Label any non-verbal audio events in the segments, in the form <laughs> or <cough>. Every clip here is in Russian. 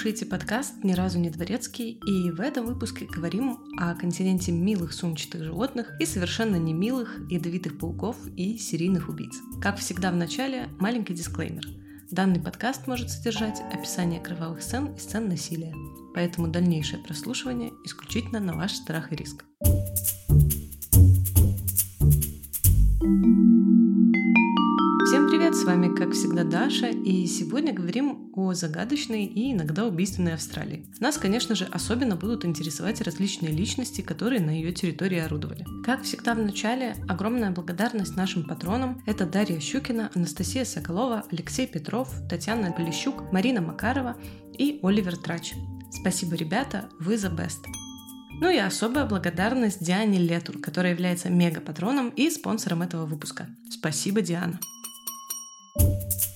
слушаете подкаст «Ни разу не дворецкий», и в этом выпуске говорим о континенте милых сумчатых животных и совершенно не милых ядовитых пауков и серийных убийц. Как всегда в начале, маленький дисклеймер. Данный подкаст может содержать описание кровавых сцен и сцен насилия, поэтому дальнейшее прослушивание исключительно на ваш страх и риск. Вами, как всегда, Даша, и сегодня говорим о загадочной и иногда убийственной Австралии. Нас, конечно же, особенно будут интересовать различные личности, которые на ее территории орудовали. Как всегда в начале, огромная благодарность нашим патронам – это Дарья Щукина, Анастасия Соколова, Алексей Петров, Татьяна Полищук, Марина Макарова и Оливер Трач. Спасибо, ребята, вы за best! Ну и особая благодарность Диане Летур, которая является мега-патроном и спонсором этого выпуска. Спасибо, Диана! Thank you.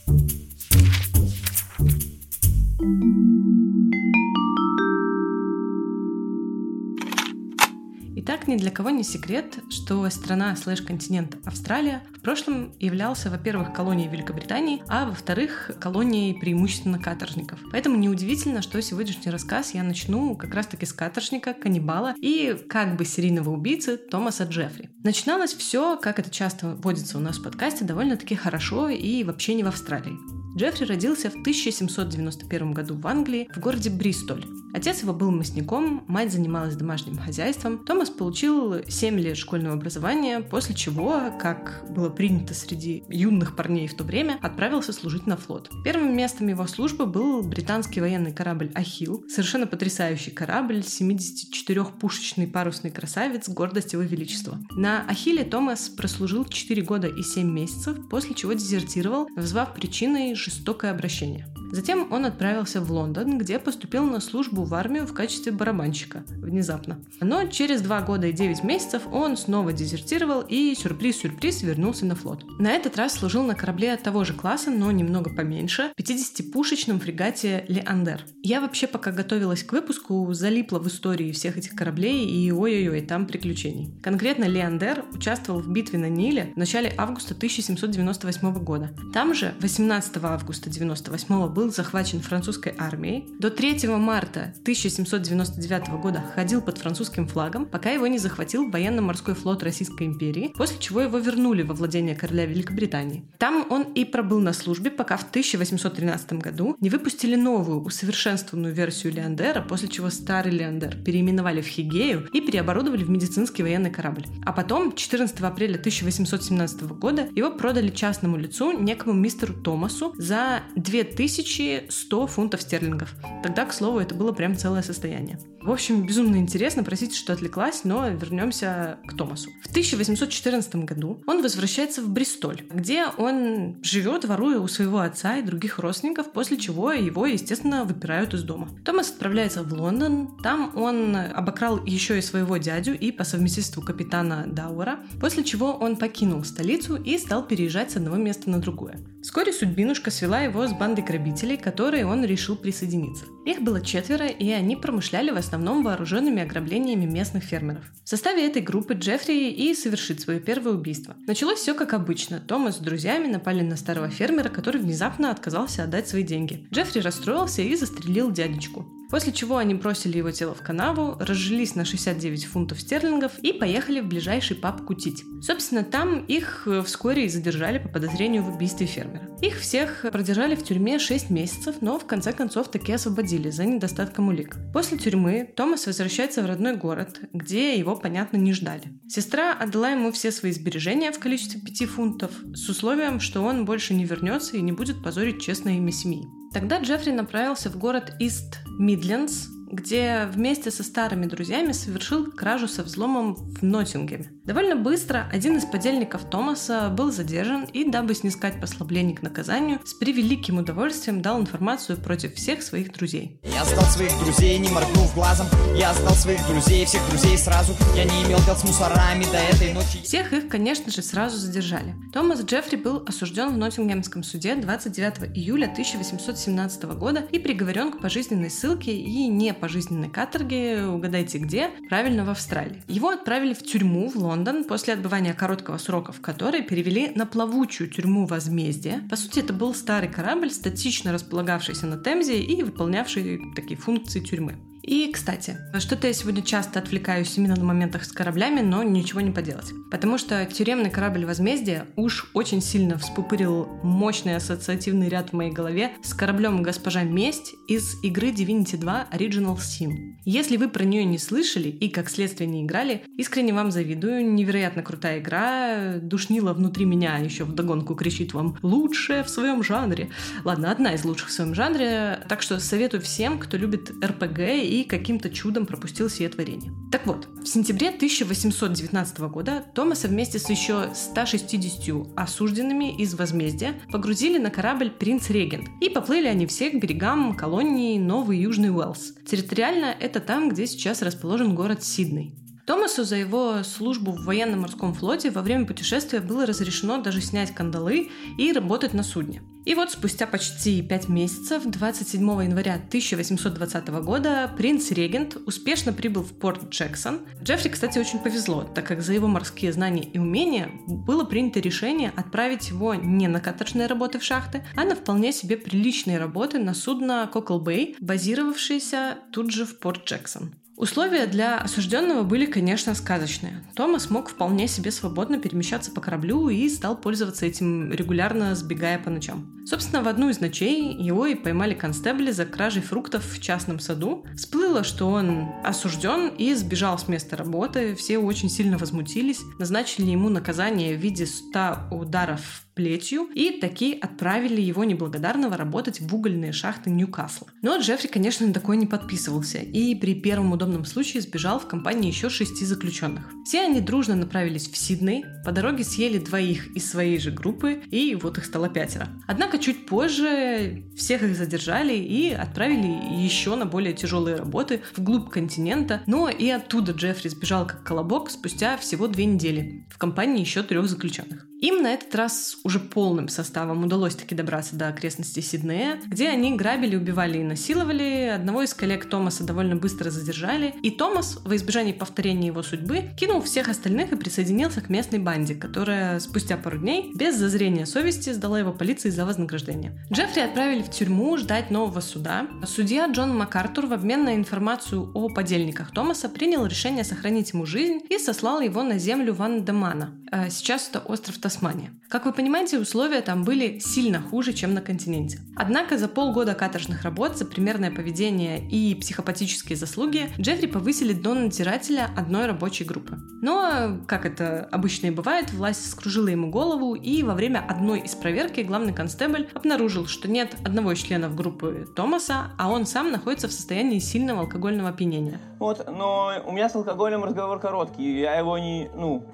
Итак, ни для кого не секрет, что страна слэш-континент Австралия в прошлом являлся, во-первых, колонией Великобритании, а во-вторых, колонией преимущественно каторжников. Поэтому неудивительно, что сегодняшний рассказ я начну как раз-таки с каторжника, каннибала и как бы серийного убийцы Томаса Джеффри. Начиналось все, как это часто водится у нас в подкасте, довольно-таки хорошо и вообще не в Австралии. Джеффри родился в 1791 году в Англии, в городе Бристоль. Отец его был мясником, мать занималась домашним хозяйством. Томас получил 7 лет школьного образования, после чего, как было принято среди юных парней в то время, отправился служить на флот. Первым местом его службы был британский военный корабль «Ахилл», совершенно потрясающий корабль, 74-пушечный парусный красавец, гордость его величества. На «Ахилле» Томас прослужил 4 года и 7 месяцев, после чего дезертировал, назвав причиной жестокое обращение. Затем он отправился в Лондон, где поступил на службу в армию в качестве барабанщика. Внезапно. Но через два года и девять месяцев он снова дезертировал и, сюрприз-сюрприз, вернулся на флот. На этот раз служил на корабле того же класса, но немного поменьше, 50-пушечном фрегате «Леандер». Я вообще, пока готовилась к выпуску, залипла в истории всех этих кораблей и ой-ой-ой, там приключений. Конкретно «Леандер» участвовал в битве на Ниле в начале августа 1798 года. Там же 18 августа 98 был захвачен французской армией. До 3 марта 1799 года ходил под французским флагом, пока его не захватил военно-морской флот Российской империи, после чего его вернули во владение короля Великобритании. Там он и пробыл на службе, пока в 1813 году не выпустили новую, усовершенствованную версию Леандера, после чего старый Леандер переименовали в Хигею и переоборудовали в медицинский военный корабль. А потом, 14 апреля 1817 года, его продали частному лицу, некому мистеру Томасу, за 2000 1100 фунтов стерлингов. Тогда, к слову, это было прям целое состояние. В общем, безумно интересно, простите, что отвлеклась, но вернемся к Томасу. В 1814 году он возвращается в Бристоль, где он живет, воруя у своего отца и других родственников, после чего его, естественно, выпирают из дома. Томас отправляется в Лондон, там он обокрал еще и своего дядю и по совместительству капитана Дауэра, после чего он покинул столицу и стал переезжать с одного места на другое. Вскоре судьбинушка свела его с бандой грабителей, к которой он решил присоединиться. Их было четверо, и они промышляли в основном вооруженными ограблениями местных фермеров. В составе этой группы Джеффри и совершит свое первое убийство. Началось все как обычно. Томас с друзьями напали на старого фермера, который внезапно отказался отдать свои деньги. Джеффри расстроился и застрелил дядечку. После чего они бросили его тело в канаву, разжились на 69 фунтов стерлингов и поехали в ближайший паб кутить. Собственно, там их э, вскоре и задержали по подозрению в убийстве фермера. Их всех продержали в тюрьме 6 месяцев, но в конце концов таки освободили за недостатком улик. После тюрьмы Томас возвращается в родной город, где его, понятно, не ждали. Сестра отдала ему все свои сбережения в количестве 5 фунтов с условием, что он больше не вернется и не будет позорить честное имя семьи. Тогда Джеффри направился в город Ист Мидлендс, где вместе со старыми друзьями совершил кражу со взломом в Ноттингеме. Довольно быстро один из подельников Томаса был задержан и, дабы снискать послабление к наказанию, с превеликим удовольствием дал информацию против всех своих друзей. Я сдал своих друзей, не моргнув глазом. Я сдал своих друзей, всех друзей сразу. Я не имел дел с мусорами до этой ночи. Всех их, конечно же, сразу задержали. Томас Джеффри был осужден в Ноттингемском суде 29 июля 1817 года и приговорен к пожизненной ссылке и не пожизненной каторги, угадайте где, правильно, в Австралии. Его отправили в тюрьму в Лондон после отбывания короткого срока, в который перевели на плавучую тюрьму возмездия. По сути, это был старый корабль, статично располагавшийся на Темзе и выполнявший такие функции тюрьмы. И, кстати, что-то я сегодня часто отвлекаюсь именно на моментах с кораблями, но ничего не поделать. Потому что тюремный корабль возмездия уж очень сильно вспупырил мощный ассоциативный ряд в моей голове с кораблем «Госпожа Месть» из игры Divinity 2 Original Sin. Если вы про нее не слышали и, как следствие, не играли, искренне вам завидую. Невероятно крутая игра. Душнила внутри меня еще вдогонку кричит вам «лучшая в своем жанре». Ладно, одна из лучших в своем жанре. Так что советую всем, кто любит RPG и каким-то чудом пропустил сие творение. Так вот, в сентябре 1819 года Томаса вместе с еще 160 осужденными из возмездия погрузили на корабль «Принц Регент», и поплыли они все к берегам колонии Новый Южный Уэллс. Территориально это там, где сейчас расположен город Сидней. Томасу за его службу в военно-морском флоте во время путешествия было разрешено даже снять кандалы и работать на судне. И вот спустя почти пять месяцев, 27 января 1820 года, принц-регент успешно прибыл в порт Джексон. Джеффри, кстати, очень повезло, так как за его морские знания и умения было принято решение отправить его не на каторжные работы в шахты, а на вполне себе приличные работы на судно Кокл Бэй, базировавшееся тут же в порт Джексон. Условия для осужденного были, конечно, сказочные. Томас мог вполне себе свободно перемещаться по кораблю и стал пользоваться этим регулярно, сбегая по ночам. Собственно, в одну из ночей его и поймали констебли за кражей фруктов в частном саду. Всплыло, что он осужден и сбежал с места работы. Все очень сильно возмутились, назначили ему наказание в виде 100 ударов плетью, и такие отправили его неблагодарного работать в угольные шахты Ньюкасла. Но Джеффри, конечно, на такое не подписывался, и при первом удобном случае сбежал в компании еще шести заключенных. Все они дружно направились в Сидней, по дороге съели двоих из своей же группы, и вот их стало пятеро. Однако чуть позже всех их задержали и отправили еще на более тяжелые работы вглубь континента, но и оттуда Джеффри сбежал как колобок спустя всего две недели в компании еще трех заключенных. Им на этот раз уже полным составом удалось таки добраться до окрестностей Сиднея, где они грабили, убивали и насиловали. Одного из коллег Томаса довольно быстро задержали, и Томас, во избежание повторения его судьбы, кинул всех остальных и присоединился к местной банде, которая спустя пару дней без зазрения совести сдала его полиции за вознаграждение. Джеффри отправили в тюрьму ждать нового суда. Судья Джон МакАртур в обмен на информацию о подельниках Томаса принял решение сохранить ему жизнь и сослал его на землю Ван Демана. А сейчас это остров Тасмания. Как вы понимаете, условия там были сильно хуже, чем на континенте. Однако за полгода каторжных работ за примерное поведение и психопатические заслуги Джеффри повысили до надзирателя одной рабочей группы. Но, как это обычно и бывает, власть скружила ему голову, и во время одной из проверки главный констебль обнаружил, что нет одного из членов группы Томаса, а он сам находится в состоянии сильного алкогольного опьянения. Вот, но у меня с алкоголем разговор короткий, я его не, ну,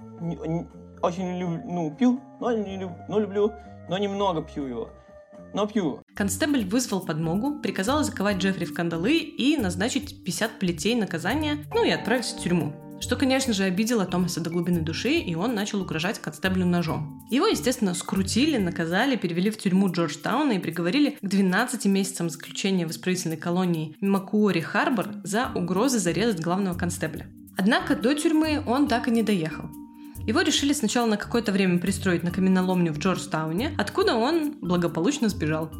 очень люблю, ну, пил, но не люблю, но люблю, но немного пью его. Но пью. Констебль вызвал подмогу, приказал заковать Джеффри в кандалы и назначить 50 плетей наказания, ну и отправить в тюрьму. Что, конечно же, обидело Томаса до глубины души, и он начал угрожать констеблю ножом. Его, естественно, скрутили, наказали, перевели в тюрьму Джорджтауна и приговорили к 12 месяцам заключения в исправительной колонии Макуори Харбор за угрозы зарезать главного констебля. Однако до тюрьмы он так и не доехал. Его решили сначала на какое-то время пристроить на каменоломню в Джорджтауне, откуда он благополучно сбежал.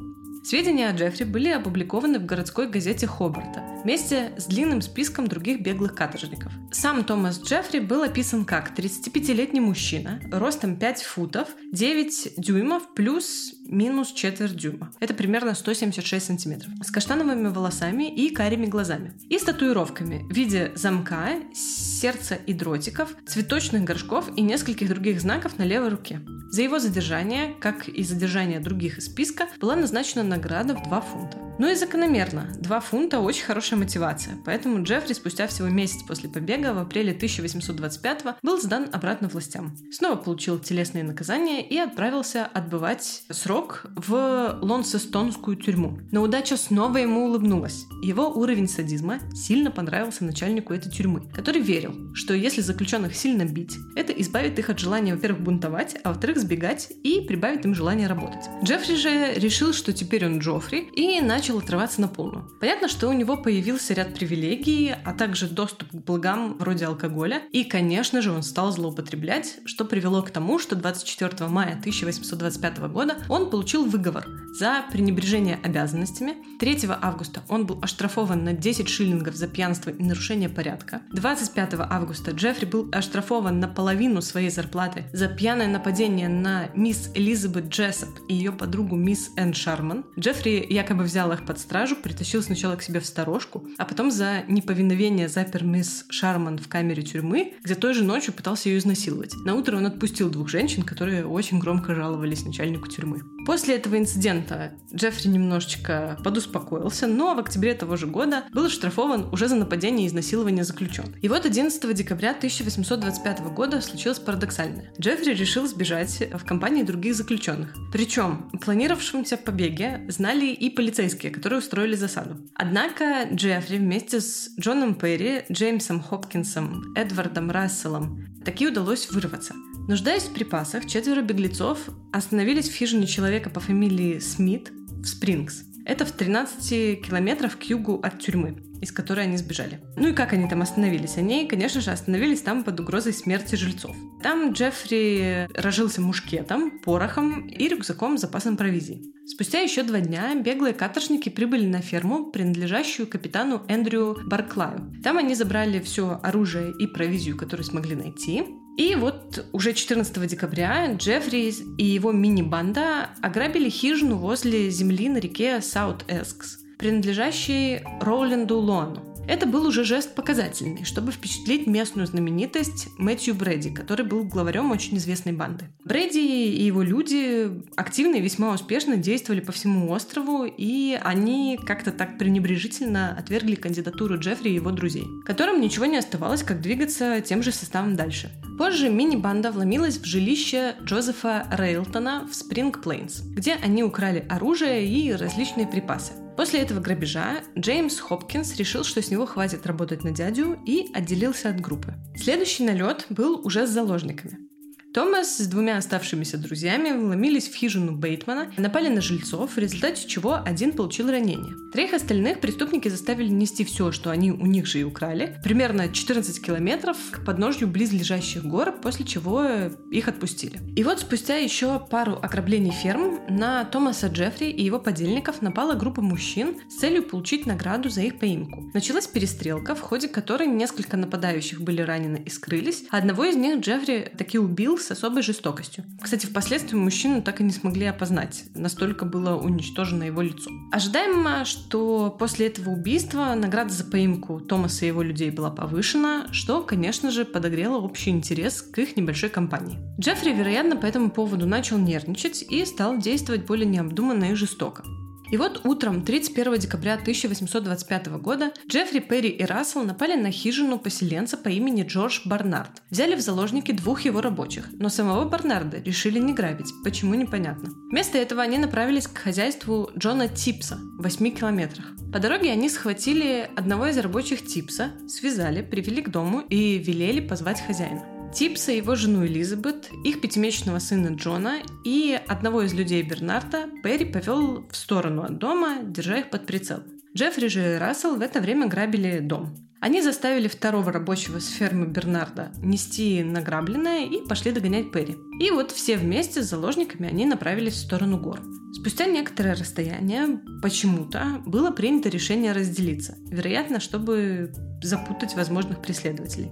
Сведения о Джеффри были опубликованы в городской газете Хобарта вместе с длинным списком других беглых каторжников. Сам Томас Джеффри был описан как 35-летний мужчина, ростом 5 футов, 9 дюймов плюс минус четверть дюйма. Это примерно 176 сантиметров. С каштановыми волосами и карими глазами. И с татуировками в виде замка, сердца и дротиков, цветочных горшков и нескольких других знаков на левой руке. За его задержание, как и задержание других из списка, была назначена награда в 2 фунта. Ну и закономерно, 2 фунта очень хорошая мотивация, поэтому Джеффри спустя всего месяц после побега в апреле 1825 был сдан обратно властям. Снова получил телесные наказания и отправился отбывать срок в Лонсестонскую тюрьму. Но удача снова ему улыбнулась. Его уровень садизма сильно понравился начальнику этой тюрьмы, который верил, что если заключенных сильно бить, это избавит их от желания, во-первых, бунтовать, а во-вторых, сбегать и прибавит им желание работать. Джеффри же решил, что теперь он Джоффри, и начал отрываться на полную. Понятно, что у него появился ряд привилегий, а также доступ к благам вроде алкоголя. И, конечно же, он стал злоупотреблять, что привело к тому, что 24 мая 1825 года он получил выговор за пренебрежение обязанностями. 3 августа он был оштрафован на 10 шиллингов за пьянство и нарушение порядка. 25 августа Джеффри был оштрафован на половину своей зарплаты за пьяное нападение на мисс Элизабет Джессоп и ее подругу мисс Энн Шарман. Джеффри якобы взял их под стражу, притащил сначала к себе в сторожку, а потом за неповиновение запер мисс Шарман в камере тюрьмы, где той же ночью пытался ее изнасиловать. На утро он отпустил двух женщин, которые очень громко жаловались начальнику тюрьмы. После этого инцидента Джеффри немножечко подуспокоился, но в октябре того же года был оштрафован уже за нападение и изнасилование заключенных. И вот 11 декабря 1825 года случилось парадоксальное. Джеффри решил сбежать в компании других заключенных. Причем планировавшемся побеге знали и полицейские, которые устроили засаду. Однако Джеффри вместе с Джоном Перри, Джеймсом Хопкинсом, Эдвардом Расселом таки удалось вырваться. Нуждаясь в припасах, четверо беглецов остановились в хижине человека по фамилии Смит в Спрингс. Это в 13 километрах к югу от тюрьмы, из которой они сбежали. Ну и как они там остановились? Они, конечно же, остановились там под угрозой смерти жильцов. Там Джеффри разжился мушкетом, порохом и рюкзаком с запасом провизии. Спустя еще два дня беглые каторжники прибыли на ферму, принадлежащую капитану Эндрю Барклаю. Там они забрали все оружие и провизию, которую смогли найти, и вот уже 14 декабря Джеффри и его мини-банда ограбили хижину возле земли на реке Саут-Эск, принадлежащей Роуленду Лоану. Это был уже жест показательный, чтобы впечатлить местную знаменитость Мэтью Брэди, который был главарем очень известной банды. Брэди и его люди активно и весьма успешно действовали по всему острову, и они как-то так пренебрежительно отвергли кандидатуру Джеффри и его друзей, которым ничего не оставалось, как двигаться тем же составом дальше. Позже мини-банда вломилась в жилище Джозефа Рейлтона в Спринг Плейнс, где они украли оружие и различные припасы. После этого грабежа Джеймс Хопкинс решил, что с него хватит работать на дядю и отделился от группы. Следующий налет был уже с заложниками. Томас с двумя оставшимися друзьями вломились в хижину Бейтмана, напали на жильцов, в результате чего один получил ранение. Троих остальных преступники заставили нести все, что они у них же и украли, примерно 14 километров к подножью близлежащих гор, после чего их отпустили. И вот спустя еще пару ограблений ферм на Томаса Джеффри и его подельников напала группа мужчин с целью получить награду за их поимку. Началась перестрелка, в ходе которой несколько нападающих были ранены и скрылись, одного из них Джеффри таки убил с особой жестокостью. Кстати, впоследствии мужчину так и не смогли опознать, настолько было уничтожено его лицо. Ожидаемо, что после этого убийства награда за поимку Томаса и его людей была повышена, что, конечно же, подогрело общий интерес к их небольшой компании. Джеффри, вероятно, по этому поводу начал нервничать и стал действовать более необдуманно и жестоко. И вот утром 31 декабря 1825 года Джеффри, Перри и Рассел напали на хижину поселенца по имени Джордж Барнард. Взяли в заложники двух его рабочих, но самого Барнарда решили не грабить, почему непонятно. Вместо этого они направились к хозяйству Джона Типса в 8 километрах. По дороге они схватили одного из рабочих Типса, связали, привели к дому и велели позвать хозяина. Типса, его жену Элизабет, их пятимесячного сына Джона и одного из людей Бернарда Перри повел в сторону от дома, держа их под прицел. Джеффри же и Рассел в это время грабили дом. Они заставили второго рабочего с фермы Бернарда нести награбленное и пошли догонять Перри. И вот все вместе с заложниками они направились в сторону гор. Спустя некоторое расстояние почему-то было принято решение разделиться, вероятно, чтобы запутать возможных преследователей.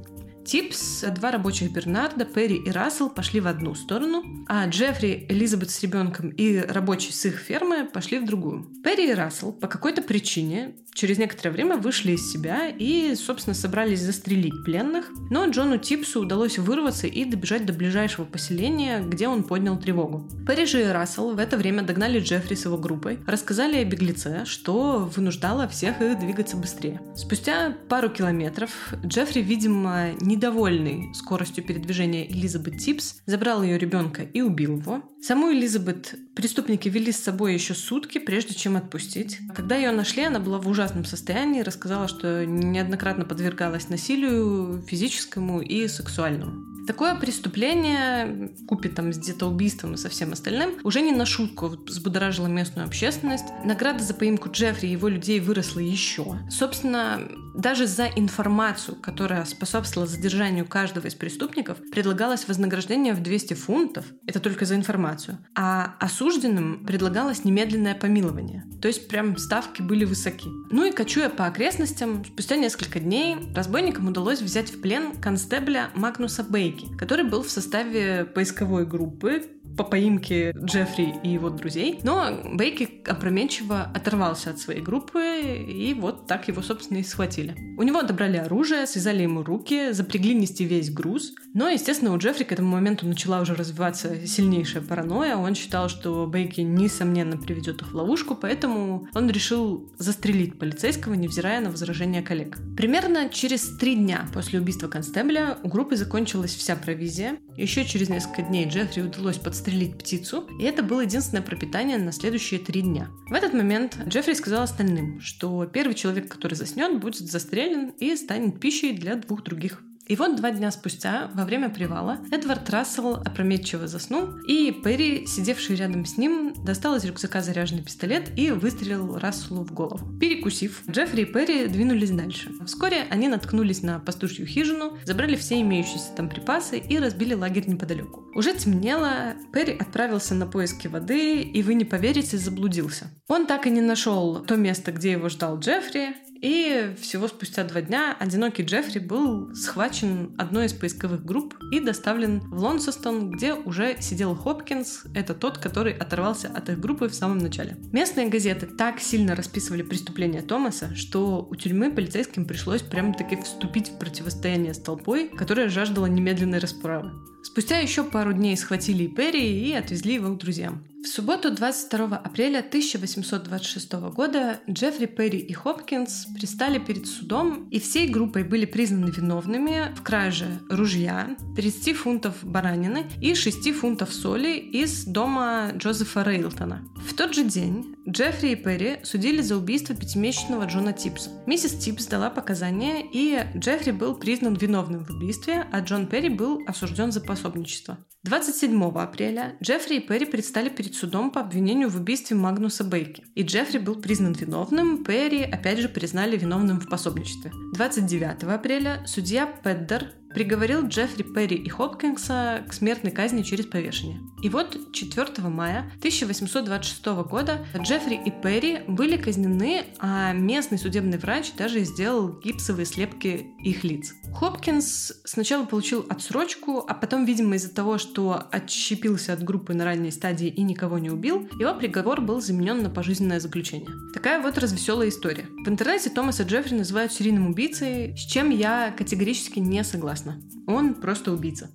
Типс, два рабочих Бернарда, Перри и Рассел пошли в одну сторону, а Джеффри, Элизабет с ребенком и рабочий с их фермы пошли в другую. Перри и Рассел по какой-то причине через некоторое время вышли из себя и, собственно, собрались застрелить пленных, но Джону Типсу удалось вырваться и добежать до ближайшего поселения, где он поднял тревогу. Перри же и Рассел в это время догнали Джеффри с его группой, рассказали о беглеце, что вынуждало всех их двигаться быстрее. Спустя пару километров Джеффри, видимо, не недовольный скоростью передвижения Элизабет Типс, забрал ее ребенка и убил его. Саму Элизабет преступники вели с собой еще сутки, прежде чем отпустить. Когда ее нашли, она была в ужасном состоянии, рассказала, что неоднократно подвергалась насилию физическому и сексуальному. Такое преступление, купе там с где-то убийством и со всем остальным, уже не на шутку взбудоражило местную общественность. Награда за поимку Джеффри и его людей выросла еще. Собственно, даже за информацию, которая способствовала задержанию каждого из преступников, предлагалось вознаграждение в 200 фунтов, это только за информацию, а осужденным предлагалось немедленное помилование. То есть прям ставки были высоки. Ну и кочуя по окрестностям, спустя несколько дней разбойникам удалось взять в плен констебля Магнуса Бейки, который был в составе поисковой группы, по поимке Джеффри и его друзей. Но Бейки опрометчиво оторвался от своей группы, и вот так его, собственно, и схватили. У него отобрали оружие, связали ему руки, запрягли нести весь груз. Но, естественно, у Джеффри к этому моменту начала уже развиваться сильнейшая паранойя. Он считал, что Бейки, несомненно, приведет их в ловушку, поэтому он решил застрелить полицейского, невзирая на возражения коллег. Примерно через три дня после убийства констебля у группы закончилась вся провизия. Еще через несколько дней Джеффри удалось подстрелить подстрелить птицу, и это было единственное пропитание на следующие три дня. В этот момент Джеффри сказал остальным, что первый человек, который заснет, будет застрелен и станет пищей для двух других и вот два дня спустя, во время привала, Эдвард Рассел опрометчиво заснул, и Перри, сидевший рядом с ним, достал из рюкзака заряженный пистолет и выстрелил Расселу в голову. Перекусив, Джеффри и Перри двинулись дальше. Вскоре они наткнулись на пастушью хижину, забрали все имеющиеся там припасы и разбили лагерь неподалеку. Уже темнело, Перри отправился на поиски воды, и вы не поверите, заблудился. Он так и не нашел то место, где его ждал Джеффри, и всего спустя два дня одинокий Джеффри был схвачен одной из поисковых групп и доставлен в Лонсестон, где уже сидел Хопкинс, это тот, который оторвался от их группы в самом начале. Местные газеты так сильно расписывали преступление Томаса, что у тюрьмы полицейским пришлось прямо-таки вступить в противостояние с толпой, которая жаждала немедленной расправы. Спустя еще пару дней схватили и Перри и отвезли его к друзьям. В субботу 22 апреля 1826 года Джеффри Перри и Хопкинс пристали перед судом и всей группой были признаны виновными в краже ружья, 30 фунтов баранины и 6 фунтов соли из дома Джозефа Рейлтона. В тот же день Джеффри и Перри судили за убийство пятимесячного Джона Типса. Миссис Типс дала показания, и Джеффри был признан виновным в убийстве, а Джон Перри был осужден за пособничество. 27 апреля Джеффри и Перри предстали перед судом по обвинению в убийстве Магнуса Бейки. И Джеффри был признан виновным, Перри опять же признали виновным в пособничестве. 29 апреля судья Педдер приговорил Джеффри Перри и Хопкинса к смертной казни через повешение. И вот 4 мая 1826 года Джеффри и Перри были казнены, а местный судебный врач даже сделал гипсовые слепки их лиц. Хопкинс сначала получил отсрочку, а потом, видимо, из-за того, что отщепился от группы на ранней стадии и никого не убил, его приговор был заменен на пожизненное заключение. Такая вот развеселая история. В интернете Томаса Джеффри называют серийным убийцей, с чем я категорически не согласна. Он просто убийца.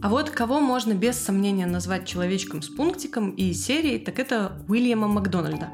А вот кого можно без сомнения назвать человечком с пунктиком и серией, так это Уильяма Макдональда.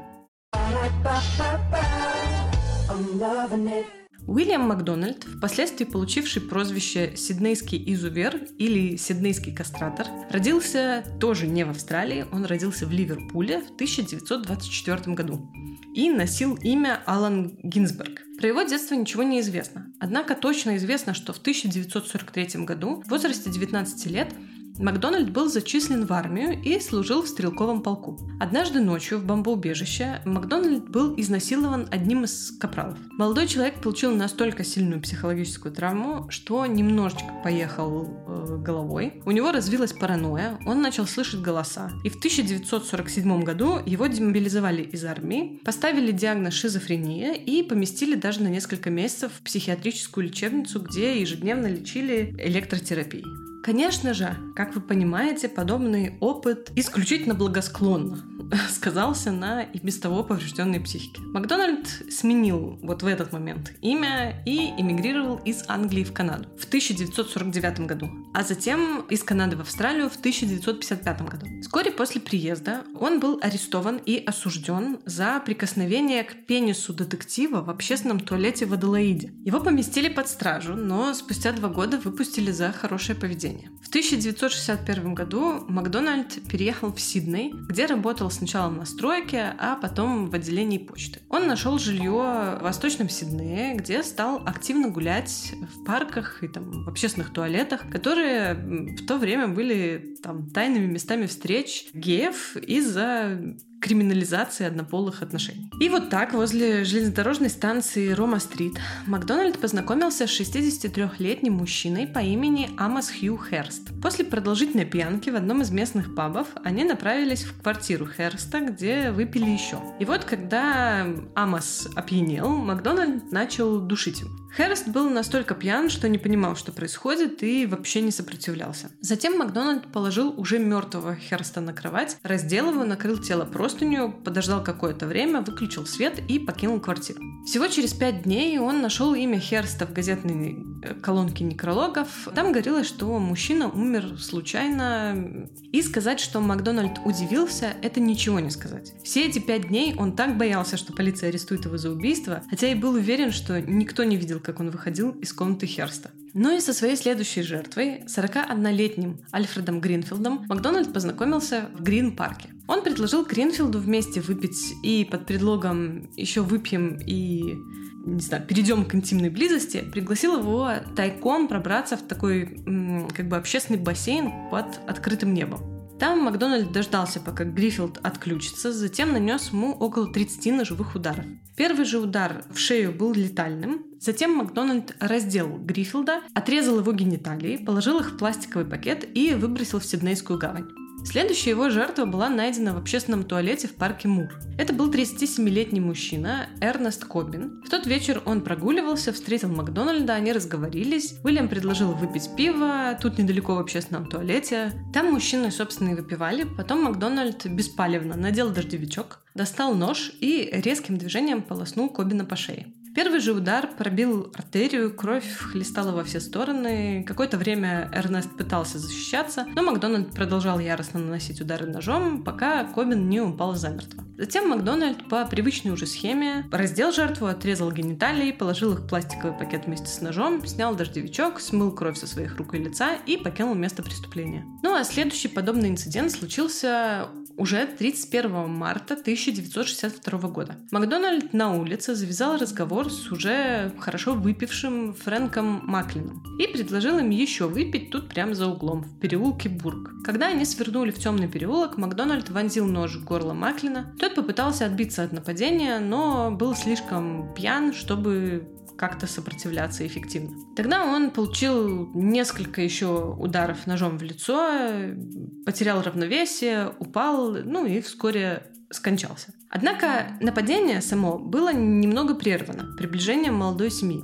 Уильям Макдональд, впоследствии получивший прозвище «Сиднейский изувер» или «Сиднейский кастратор», родился тоже не в Австралии, он родился в Ливерпуле в 1924 году и носил имя Алан Гинзберг. Про его детство ничего не известно. Однако точно известно, что в 1943 году в возрасте 19 лет Макдональд был зачислен в армию и служил в стрелковом полку. Однажды ночью в бомбоубежище Макдональд был изнасилован одним из капралов. Молодой человек получил настолько сильную психологическую травму, что немножечко поехал э, головой. У него развилась паранойя, он начал слышать голоса. И в 1947 году его демобилизовали из армии, поставили диагноз шизофрения и поместили даже на несколько месяцев в психиатрическую лечебницу, где ежедневно лечили электротерапией. Конечно же, как вы понимаете, подобный опыт исключительно благосклонно <laughs> сказался на и без того поврежденной психике. Макдональд сменил вот в этот момент имя и эмигрировал из Англии в Канаду в 1949 году, а затем из Канады в Австралию в 1955 году. Вскоре после приезда он был арестован и осужден за прикосновение к пенису детектива в общественном туалете в Аделаиде. Его поместили под стражу, но спустя два года выпустили за хорошее поведение. В 1961 году Макдональд переехал в Сидней, где работал сначала на стройке, а потом в отделении почты. Он нашел жилье в Восточном Сиднее, где стал активно гулять в парках и там в общественных туалетах, которые в то время были там тайными местами встреч геев из-за криминализации однополых отношений. И вот так возле железнодорожной станции Рома-стрит Макдональд познакомился с 63-летним мужчиной по имени Амос Хью Херст. После продолжительной пьянки в одном из местных пабов они направились в квартиру Херста, где выпили еще. И вот когда Амос опьянел, Макдональд начал душить его. Херст был настолько пьян, что не понимал, что происходит, и вообще не сопротивлялся. Затем Макдональд положил уже мертвого Херста на кровать, раздел его, накрыл тело простынью, подождал какое-то время, выключил свет и покинул квартиру. Всего через пять дней он нашел имя Херста в газетной э, колонке некрологов. Там говорилось, что мужчина умер случайно. И сказать, что Макдональд удивился, это ничего не сказать. Все эти пять дней он так боялся, что полиция арестует его за убийство, хотя и был уверен, что никто не видел, как он выходил из комнаты Херста. Ну и со своей следующей жертвой, 41-летним Альфредом Гринфилдом, Макдональд познакомился в Грин-парке. Он предложил Гринфилду вместе выпить и под предлогом еще выпьем и не знаю, перейдем к интимной близости, пригласил его тайком пробраться в такой как бы общественный бассейн под открытым небом. Там Макдональд дождался, пока Гриффилд отключится, затем нанес ему около 30 ножевых ударов. Первый же удар в шею был летальным, затем Макдональд раздел Гриффилда, отрезал его гениталии, положил их в пластиковый пакет и выбросил в Сиднейскую гавань. Следующая его жертва была найдена в общественном туалете в парке Мур. Это был 37-летний мужчина Эрнест Кобин. В тот вечер он прогуливался, встретил Макдональда, они разговорились. Уильям предложил выпить пиво, тут недалеко в общественном туалете. Там мужчины, собственно, и выпивали. Потом Макдональд беспалевно надел дождевичок, достал нож и резким движением полоснул Кобина по шее. Первый же удар пробил артерию, кровь хлестала во все стороны. Какое-то время Эрнест пытался защищаться, но Макдональд продолжал яростно наносить удары ножом, пока Кобин не упал замертво. Затем Макдональд по привычной уже схеме раздел жертву, отрезал гениталии, положил их в пластиковый пакет вместе с ножом, снял дождевичок, смыл кровь со своих рук и лица и покинул место преступления. Ну а следующий подобный инцидент случился уже 31 марта 1962 года. Макдональд на улице завязал разговор с уже хорошо выпившим Фрэнком Маклином и предложил им еще выпить тут прямо за углом, в переулке Бург. Когда они свернули в темный переулок, Макдональд вонзил нож в горло Маклина. Тот попытался отбиться от нападения, но был слишком пьян, чтобы как-то сопротивляться эффективно. Тогда он получил несколько еще ударов ножом в лицо, потерял равновесие, упал, ну и вскоре скончался. Однако нападение само было немного прервано приближением молодой семьи.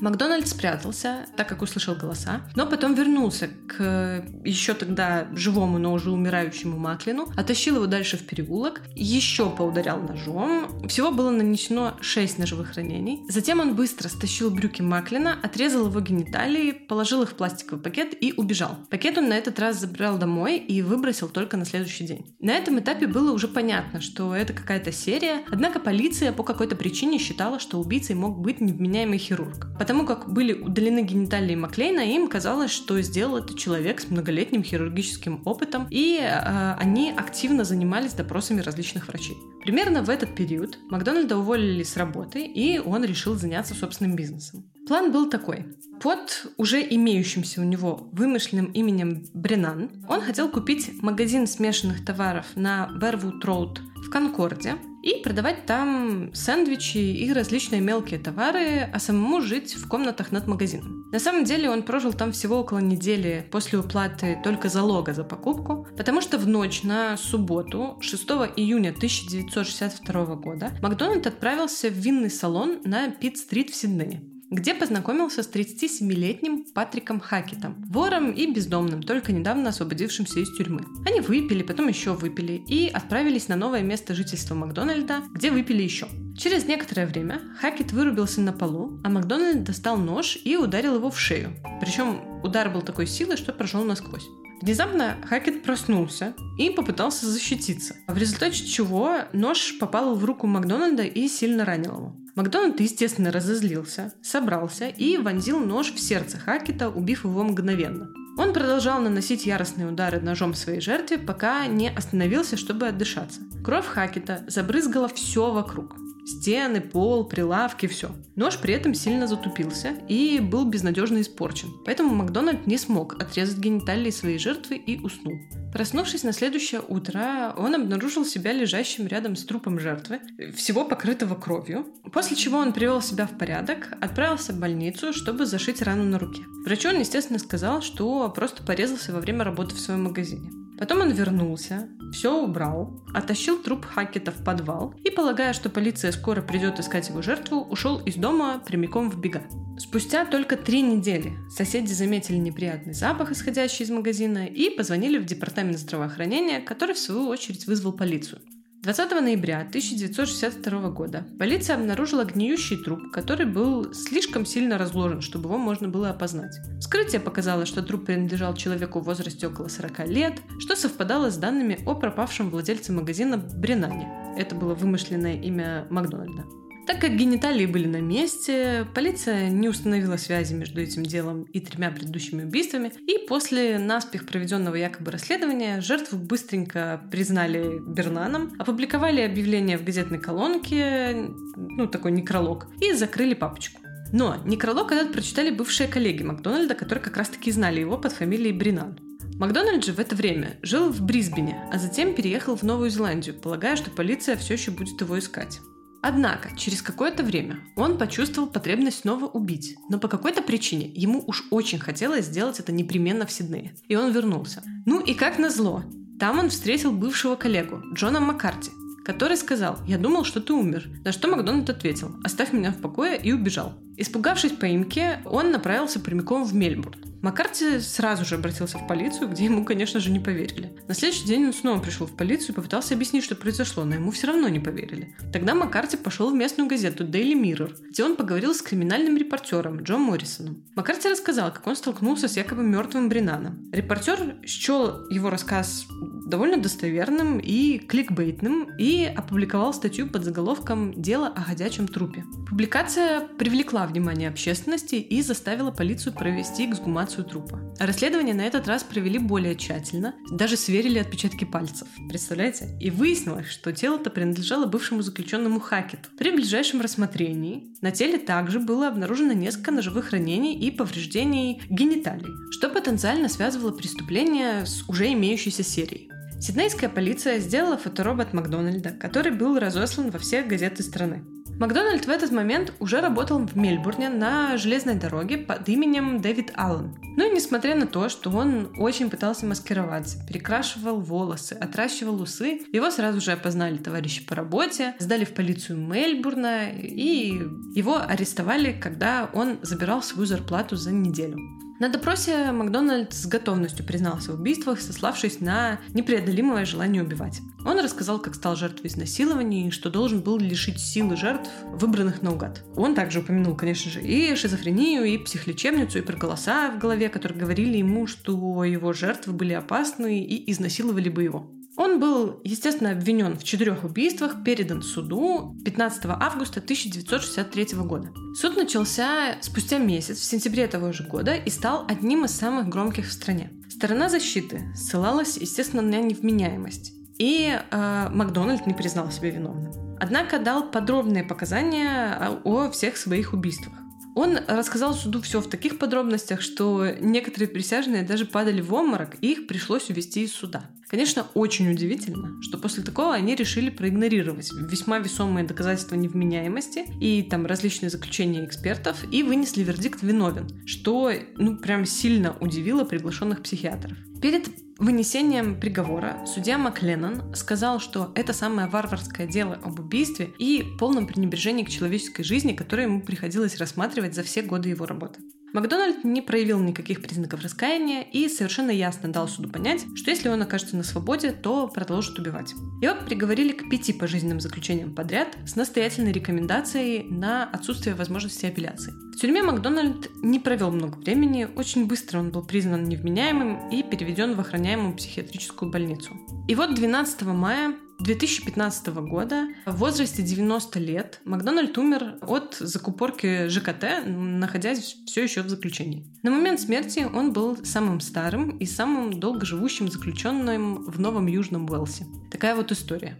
Макдональд спрятался, так как услышал голоса, но потом вернулся к еще тогда живому, но уже умирающему Маклину, оттащил его дальше в переулок, еще поударял ножом. Всего было нанесено 6 ножевых ранений. Затем он быстро стащил брюки Маклина, отрезал его гениталии, положил их в пластиковый пакет и убежал. Пакет он на этот раз забрал домой и выбросил только на следующий день. На этом этапе было уже понятно, что это какая-то серия, однако полиция по какой-то причине считала, что убийцей мог быть невменяемый хирург. Как были удалены гениталии Маклейна, им казалось, что сделал это человек с многолетним хирургическим опытом, и э, они активно занимались допросами различных врачей. Примерно в этот период Макдональда уволили с работы, и он решил заняться собственным бизнесом. План был такой. Под уже имеющимся у него вымышленным именем Бренан он хотел купить магазин смешанных товаров на Бервуд Роуд в Конкорде и продавать там сэндвичи и различные мелкие товары, а самому жить в комнатах над магазином. На самом деле он прожил там всего около недели после уплаты только залога за покупку, потому что в ночь на субботу, 6 июня 1962 года, Макдональд отправился в винный салон на Пит-стрит в Сиднее где познакомился с 37-летним Патриком Хакетом, вором и бездомным, только недавно освободившимся из тюрьмы. Они выпили, потом еще выпили и отправились на новое место жительства Макдональда, где выпили еще. Через некоторое время Хакет вырубился на полу, а Макдональд достал нож и ударил его в шею. Причем удар был такой силы, что прошел насквозь. Внезапно Хакет проснулся и попытался защититься, в результате чего нож попал в руку Макдональда и сильно ранил его. Макдональд, естественно, разозлился, собрался и вонзил нож в сердце Хакета, убив его мгновенно. Он продолжал наносить яростные удары ножом своей жертве, пока не остановился, чтобы отдышаться. Кровь Хакета забрызгала все вокруг. Стены, пол, прилавки, все. Нож при этом сильно затупился и был безнадежно испорчен. Поэтому Макдональд не смог отрезать гениталии своей жертвы и уснул. Проснувшись на следующее утро, он обнаружил себя лежащим рядом с трупом жертвы, всего покрытого кровью, после чего он привел себя в порядок, отправился в больницу, чтобы зашить рану на руке. Врачу он, естественно, сказал, что просто порезался во время работы в своем магазине. Потом он вернулся, все убрал, оттащил труп Хакета в подвал и, полагая, что полиция скоро придет искать его жертву, ушел из дома прямиком в бега. Спустя только три недели соседи заметили неприятный запах, исходящий из магазина, и позвонили в департамент здравоохранения, который в свою очередь вызвал полицию. 20 ноября 1962 года полиция обнаружила гниющий труп, который был слишком сильно разложен, чтобы его можно было опознать. Вскрытие показало, что труп принадлежал человеку в возрасте около 40 лет, что совпадало с данными о пропавшем владельце магазина Бринане. Это было вымышленное имя Макдональда. Так как гениталии были на месте, полиция не установила связи между этим делом и тремя предыдущими убийствами, и после наспех проведенного якобы расследования жертву быстренько признали Бернаном, опубликовали объявление в газетной колонке, ну такой некролог, и закрыли папочку. Но некролог этот прочитали бывшие коллеги Макдональда, которые как раз-таки знали его под фамилией Бринан. Макдональд же в это время жил в Брисбене, а затем переехал в Новую Зеландию, полагая, что полиция все еще будет его искать. Однако, через какое-то время он почувствовал потребность снова убить, но по какой-то причине ему уж очень хотелось сделать это непременно в Сиднее. И он вернулся. Ну и как назло, там он встретил бывшего коллегу, Джона Маккарти, который сказал «Я думал, что ты умер», на что Макдональд ответил «Оставь меня в покое» и убежал. Испугавшись поимки, он направился прямиком в Мельбурн. Маккарти сразу же обратился в полицию, где ему, конечно же, не поверили. На следующий день он снова пришел в полицию и попытался объяснить, что произошло, но ему все равно не поверили. Тогда Маккарти пошел в местную газету Daily Mirror, где он поговорил с криминальным репортером Джо Моррисоном. Маккарти рассказал, как он столкнулся с якобы мертвым Бринаном. Репортер счел его рассказ довольно достоверным и кликбейтным и опубликовал статью под заголовком «Дело о ходячем трупе». Публикация привлекла внимание общественности и заставила полицию провести эксгумацию трупа. Расследование на этот раз провели более тщательно, даже сверили отпечатки пальцев. Представляете? И выяснилось, что тело-то принадлежало бывшему заключенному Хакету. При ближайшем рассмотрении на теле также было обнаружено несколько ножевых ранений и повреждений гениталий, что потенциально связывало преступление с уже имеющейся серией. Сиднейская полиция сделала фоторобот Макдональда, который был разослан во всех газеты страны. Макдональд в этот момент уже работал в Мельбурне на железной дороге под именем Дэвид Аллен. Ну и несмотря на то, что он очень пытался маскироваться, перекрашивал волосы, отращивал усы, его сразу же опознали товарищи по работе, сдали в полицию Мельбурна и его арестовали, когда он забирал свою зарплату за неделю. На допросе Макдональд с готовностью признался в убийствах, сославшись на непреодолимое желание убивать. Он рассказал, как стал жертвой изнасилований и что должен был лишить силы жертв, выбранных наугад. Он также упомянул, конечно же, и шизофрению, и психлечебницу, и про голоса в голове, которые говорили ему, что его жертвы были опасны и изнасиловали бы его. Он был, естественно, обвинен в четырех убийствах, передан суду 15 августа 1963 года. Суд начался спустя месяц, в сентябре того же года, и стал одним из самых громких в стране. Сторона защиты ссылалась, естественно, на невменяемость. И э, Макдональд не признал себя виновным. Однако дал подробные показания о всех своих убийствах. Он рассказал суду все в таких подробностях, что некоторые присяжные даже падали в обморок, и их пришлось увезти из суда. Конечно, очень удивительно, что после такого они решили проигнорировать весьма весомые доказательства невменяемости и там различные заключения экспертов и вынесли вердикт виновен, что ну прям сильно удивило приглашенных психиатров. Перед вынесением приговора судья Макленнон сказал, что это самое варварское дело об убийстве и полном пренебрежении к человеческой жизни, которое ему приходилось рассматривать за все годы его работы. Макдональд не проявил никаких признаков раскаяния и совершенно ясно дал суду понять, что если он окажется на свободе, то продолжит убивать. Его приговорили к пяти пожизненным заключениям подряд с настоятельной рекомендацией на отсутствие возможности апелляции. В тюрьме Макдональд не провел много времени, очень быстро он был признан невменяемым и переведен в охраняемую психиатрическую больницу. И вот 12 мая 2015 года в возрасте 90 лет Макдональд умер от закупорки ЖКТ, находясь все еще в заключении. На момент смерти он был самым старым и самым долгоживущим заключенным в Новом Южном Уэлсе. Такая вот история.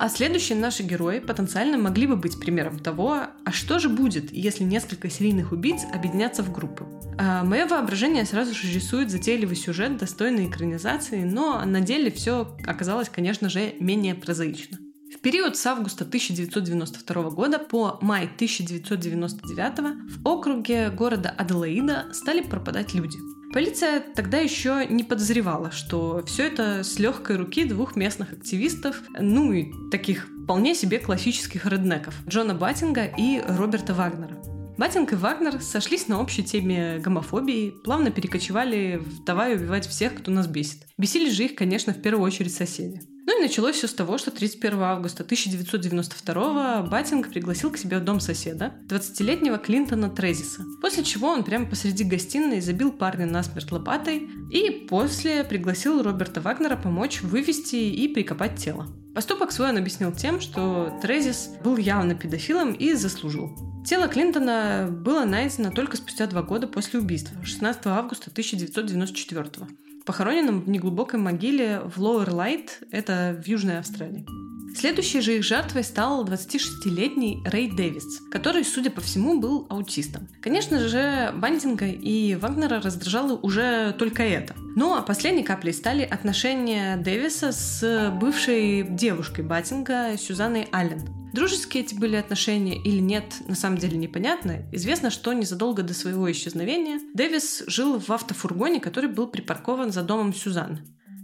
А следующие наши герои потенциально могли бы быть примером того, а что же будет, если несколько серийных убийц объединятся в группы. А мое воображение сразу же рисует затейливый сюжет, достойный экранизации, но на деле все оказалось, конечно же, менее прозаично. В период с августа 1992 года по май 1999 в округе города Аделаида стали пропадать люди – Полиция тогда еще не подозревала, что все это с легкой руки двух местных активистов, ну и таких вполне себе классических реднеков, Джона Баттинга и Роберта Вагнера. Баттинг и Вагнер сошлись на общей теме гомофобии, плавно перекочевали в «давай убивать всех, кто нас бесит». Бесили же их, конечно, в первую очередь соседи. Ну и началось все с того, что 31 августа 1992 Баттинг пригласил к себе в дом соседа, 20-летнего Клинтона Трезиса. После чего он прямо посреди гостиной забил парня насмерть лопатой и после пригласил Роберта Вагнера помочь вывести и прикопать тело. Поступок свой он объяснил тем, что Трезис был явно педофилом и заслужил. Тело Клинтона было найдено только спустя два года после убийства, 16 августа 1994 похороненным в неглубокой могиле в Lower Light, это в Южной Австралии. Следующей же их жертвой стал 26-летний Рэй Дэвис, который, судя по всему, был аутистом. Конечно же, Бандинга и Вагнера раздражало уже только это. Ну а последней каплей стали отношения Дэвиса с бывшей девушкой Баттинга Сюзанной Аллен. Дружеские эти были отношения или нет, на самом деле непонятно. Известно, что незадолго до своего исчезновения Дэвис жил в автофургоне, который был припаркован за домом Сюзан.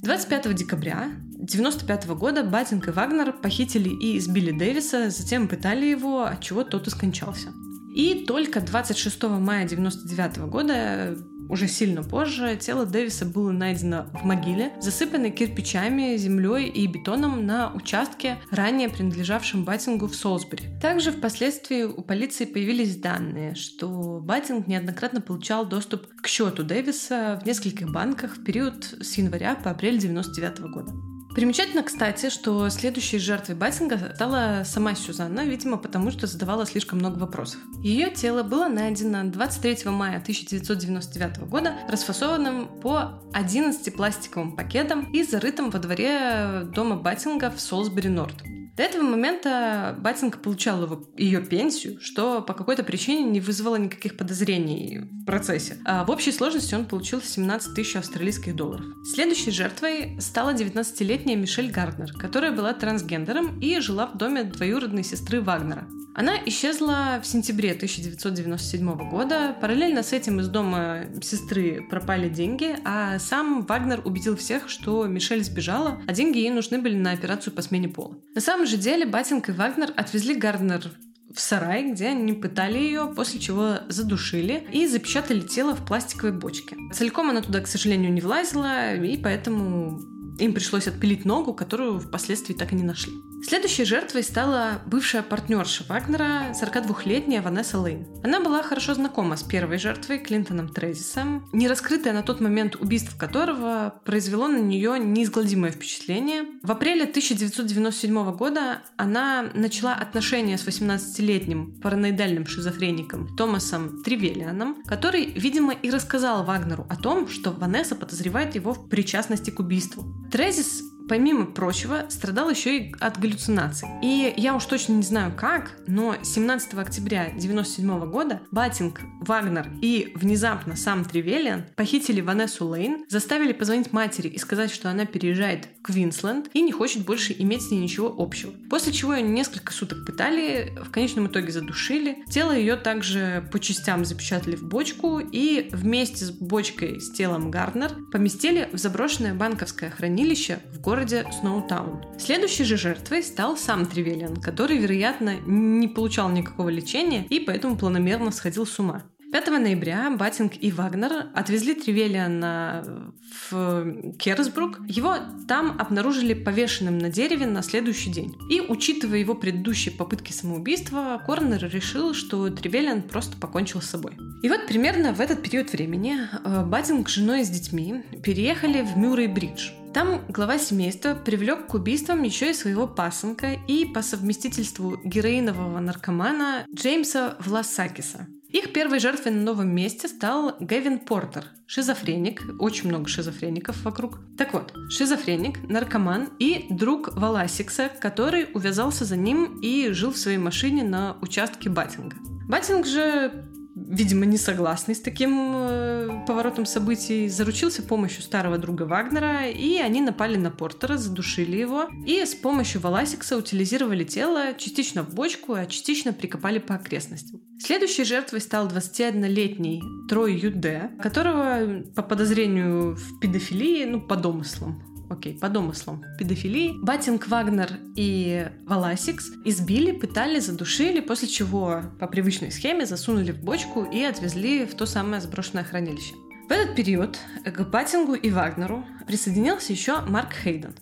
25 декабря 1995 года Баттинг и Вагнер похитили и избили Дэвиса, затем пытали его, от чего тот и скончался. И только 26 мая 1999 года уже сильно позже тело Дэвиса было найдено в могиле, засыпанной кирпичами, землей и бетоном на участке, ранее принадлежавшем Баттингу в Солсбери. Также впоследствии у полиции появились данные, что Баттинг неоднократно получал доступ к счету Дэвиса в нескольких банках в период с января по апрель 1999 года. Примечательно, кстати, что следующей жертвой Баттинга стала сама Сюзанна, видимо, потому что задавала слишком много вопросов. Ее тело было найдено 23 мая 1999 года, расфасованным по 11 пластиковым пакетам и зарытым во дворе дома Баттинга в Солсбери-Норд. До этого момента Батенко получал его, ее пенсию, что по какой-то причине не вызвало никаких подозрений в процессе. А в общей сложности он получил 17 тысяч австралийских долларов. Следующей жертвой стала 19-летняя Мишель Гарднер, которая была трансгендером и жила в доме двоюродной сестры Вагнера. Она исчезла в сентябре 1997 года. Параллельно с этим из дома сестры пропали деньги, а сам Вагнер убедил всех, что Мишель сбежала, а деньги ей нужны были на операцию по смене пола. На самом же деле Батинг и Вагнер отвезли Гарднер в сарай, где они пытали ее, после чего задушили и запечатали тело в пластиковой бочке. Целиком она туда, к сожалению, не влазила, и поэтому им пришлось отпилить ногу, которую впоследствии так и не нашли. Следующей жертвой стала бывшая партнерша Вагнера, 42-летняя Ванесса Лейн. Она была хорошо знакома с первой жертвой, Клинтоном Трезисом, не раскрытое на тот момент убийство которого произвело на нее неизгладимое впечатление. В апреле 1997 года она начала отношения с 18-летним параноидальным шизофреником Томасом Тривелианом, который, видимо, и рассказал Вагнеру о том, что Ванесса подозревает его в причастности к убийству. Трезис помимо прочего, страдал еще и от галлюцинаций. И я уж точно не знаю как, но 17 октября 1997 года Батинг, Вагнер и внезапно сам Тревелиан похитили Ванессу Лейн, заставили позвонить матери и сказать, что она переезжает в Квинсленд и не хочет больше иметь с ней ничего общего. После чего ее несколько суток пытали, в конечном итоге задушили. Тело ее также по частям запечатали в бочку и вместе с бочкой с телом Гарднер поместили в заброшенное банковское хранилище в городе городе Сноутаун. Следующей же жертвой стал сам Тревелиан, который, вероятно, не получал никакого лечения и поэтому планомерно сходил с ума. 5 ноября Батинг и Вагнер отвезли Тревелиана в Керсбрук. Его там обнаружили повешенным на дереве на следующий день. И, учитывая его предыдущие попытки самоубийства, Корнер решил, что Тревелиан просто покончил с собой. И вот примерно в этот период времени э, Батинг с женой и с детьми переехали в Мюррей-Бридж. Там глава семейства привлек к убийствам еще и своего пасынка и по совместительству героинового наркомана Джеймса Власакиса. Их первой жертвой на новом месте стал Гевин Портер, шизофреник, очень много шизофреников вокруг. Так вот, шизофреник, наркоман и друг Валасикса, который увязался за ним и жил в своей машине на участке Батинга. Батинг же видимо, не согласный с таким э, поворотом событий, заручился помощью старого друга Вагнера, и они напали на Портера, задушили его, и с помощью Валасикса утилизировали тело частично в бочку, а частично прикопали по окрестностям. Следующей жертвой стал 21-летний Трой Юде, которого по подозрению в педофилии, ну, по домыслам, окей, по домыслам педофилии, Батинг Вагнер и Валасикс избили, пытали, задушили, после чего по привычной схеме засунули в бочку и отвезли в то самое заброшенное хранилище. В этот период к Батингу и Вагнеру присоединился еще Марк Хейден.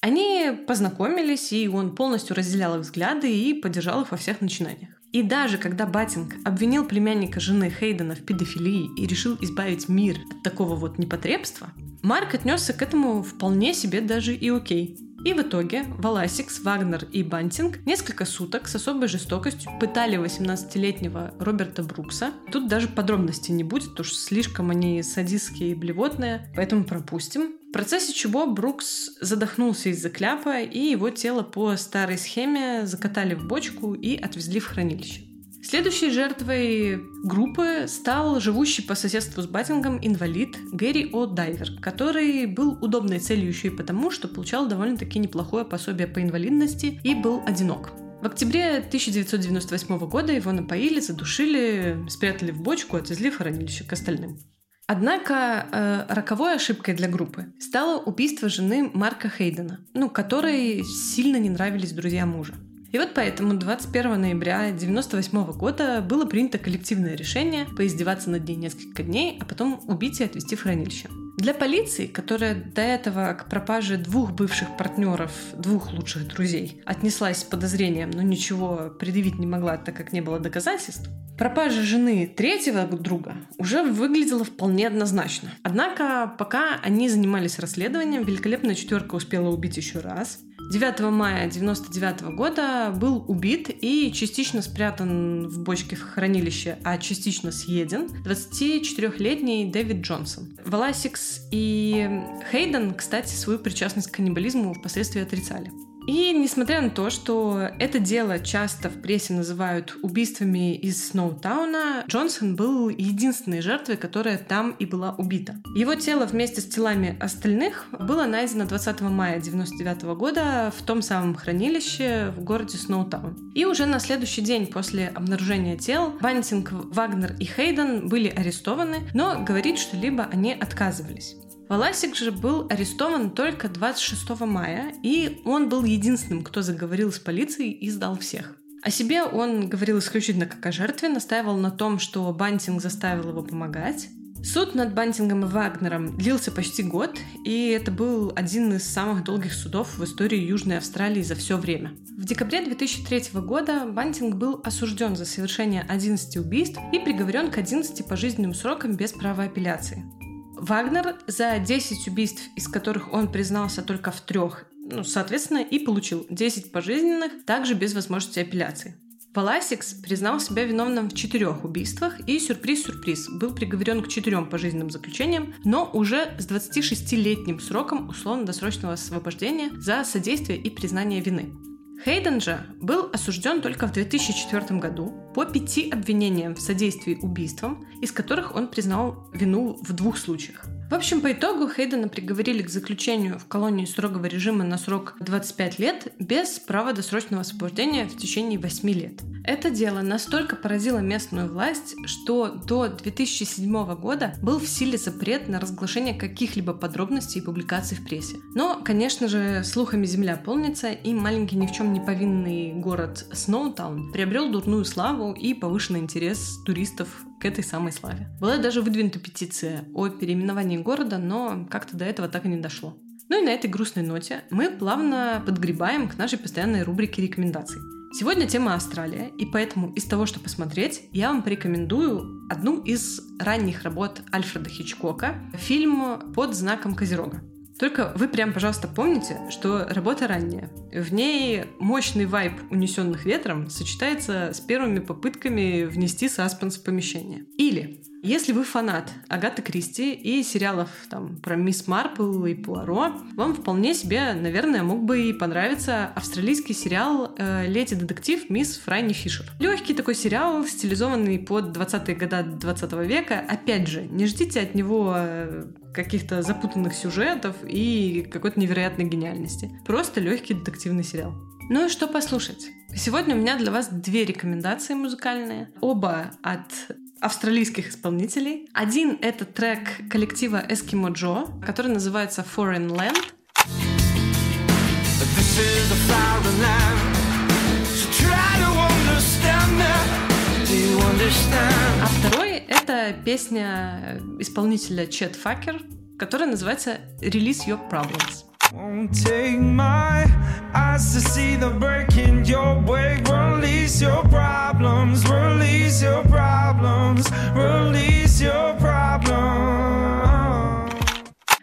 Они познакомились, и он полностью разделял их взгляды и поддержал их во всех начинаниях. И даже когда Батинг обвинил племянника жены Хейдена в педофилии и решил избавить мир от такого вот непотребства, Марк отнесся к этому вполне себе даже и окей. И в итоге Валасикс, Вагнер и Бантинг несколько суток с особой жестокостью пытали 18-летнего Роберта Брукса. Тут даже подробностей не будет, что слишком они садистские и блевотные, поэтому пропустим. В процессе чего Брукс задохнулся из-за кляпа, и его тело по старой схеме закатали в бочку и отвезли в хранилище. Следующей жертвой группы стал живущий по соседству с Баттингом инвалид Гэри О. Дайвер, который был удобной целью еще и потому, что получал довольно-таки неплохое пособие по инвалидности и был одинок. В октябре 1998 года его напоили, задушили, спрятали в бочку, отвезли в хранилище к остальным. Однако э, роковой ошибкой для группы стало убийство жены Марка Хейдена, ну, которой сильно не нравились друзья мужа. И вот поэтому 21 ноября 1998 года было принято коллективное решение поиздеваться над ней несколько дней, а потом убить и отвезти в хранилище. Для полиции, которая до этого к пропаже двух бывших партнеров, двух лучших друзей, отнеслась с подозрением, но ничего предъявить не могла, так как не было доказательств, пропажа жены третьего друга уже выглядела вполне однозначно. Однако, пока они занимались расследованием, великолепная четверка успела убить еще раз, 9 мая 1999 года был убит и частично спрятан в бочке в хранилище, а частично съеден 24-летний Дэвид Джонсон. Валасикс и Хейден, кстати, свою причастность к каннибализму впоследствии отрицали. И несмотря на то, что это дело часто в прессе называют убийствами из Сноутауна, Джонсон был единственной жертвой, которая там и была убита. Его тело вместе с телами остальных было найдено 20 мая 1999 года в том самом хранилище в городе Сноутаун. И уже на следующий день после обнаружения тел Бантинг, Вагнер и Хейден были арестованы, но говорить что-либо они отказывались. Валасик же был арестован только 26 мая, и он был единственным, кто заговорил с полицией и сдал всех. О себе он говорил исключительно как о жертве, настаивал на том, что Бантинг заставил его помогать. Суд над Бантингом и Вагнером длился почти год, и это был один из самых долгих судов в истории Южной Австралии за все время. В декабре 2003 года Бантинг был осужден за совершение 11 убийств и приговорен к 11 пожизненным срокам без права апелляции. Вагнер за 10 убийств, из которых он признался только в трех, ну, соответственно, и получил 10 пожизненных, также без возможности апелляции. Валасикс признал себя виновным в четырех убийствах и, сюрприз-сюрприз, был приговорен к четырем пожизненным заключениям, но уже с 26-летним сроком условно-досрочного освобождения за содействие и признание вины. Хейден же был осужден только в 2004 году по пяти обвинениям в содействии убийствам, из которых он признал вину в двух случаях. В общем, по итогу Хейдена приговорили к заключению в колонии строгого режима на срок 25 лет без права досрочного освобождения в течение 8 лет. Это дело настолько поразило местную власть, что до 2007 года был в силе запрет на разглашение каких-либо подробностей и публикаций в прессе. Но, конечно же, слухами земля полнится, и маленький ни в чем не повинный город Сноутаун приобрел дурную славу и повышенный интерес туристов к этой самой славе. Была даже выдвинута петиция о переименовании города, но как-то до этого так и не дошло. Ну и на этой грустной ноте мы плавно подгребаем к нашей постоянной рубрике рекомендаций. Сегодня тема Австралия, и поэтому из того, что посмотреть, я вам порекомендую одну из ранних работ Альфреда Хичкока, фильм «Под знаком Козерога». Только вы прям, пожалуйста, помните, что работа ранняя. В ней мощный вайб унесенных ветром сочетается с первыми попытками внести саспенс в помещение. Или если вы фанат Агаты Кристи и сериалов там про Мисс Марпл и Пуаро, вам вполне себе, наверное, мог бы и понравиться австралийский сериал э, «Леди детектив Мисс Фрайни Фишер». Легкий такой сериал, стилизованный под 20-е годы 20 века. Опять же, не ждите от него э, каких-то запутанных сюжетов и какой-то невероятной гениальности. Просто легкий детективный сериал. Ну и что послушать? Сегодня у меня для вас две рекомендации музыкальные. Оба от австралийских исполнителей. Один — это трек коллектива Eskimo Joe, который называется Foreign Land. А второй — это песня исполнителя Чет Факер, которая называется Release Your Problems. Won't take my eyes to see the break in your way. Release your problems, release your problems, release your problems.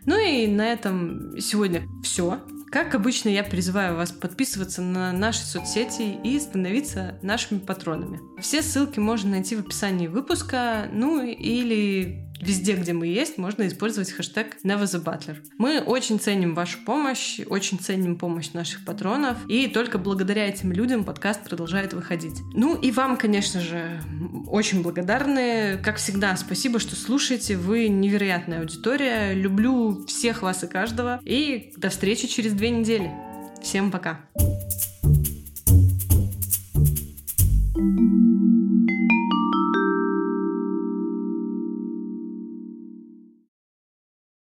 Ну и на этом сегодня все. Как обычно, я призываю вас подписываться на наши соцсети и становиться нашими патронами. Все ссылки можно найти в описании выпуска, ну или Везде, где мы есть, можно использовать хэштег NeverTheButler. Мы очень ценим вашу помощь, очень ценим помощь наших патронов, и только благодаря этим людям подкаст продолжает выходить. Ну и вам, конечно же, очень благодарны. Как всегда, спасибо, что слушаете. Вы невероятная аудитория. Люблю всех вас и каждого. И до встречи через две недели. Всем пока. thank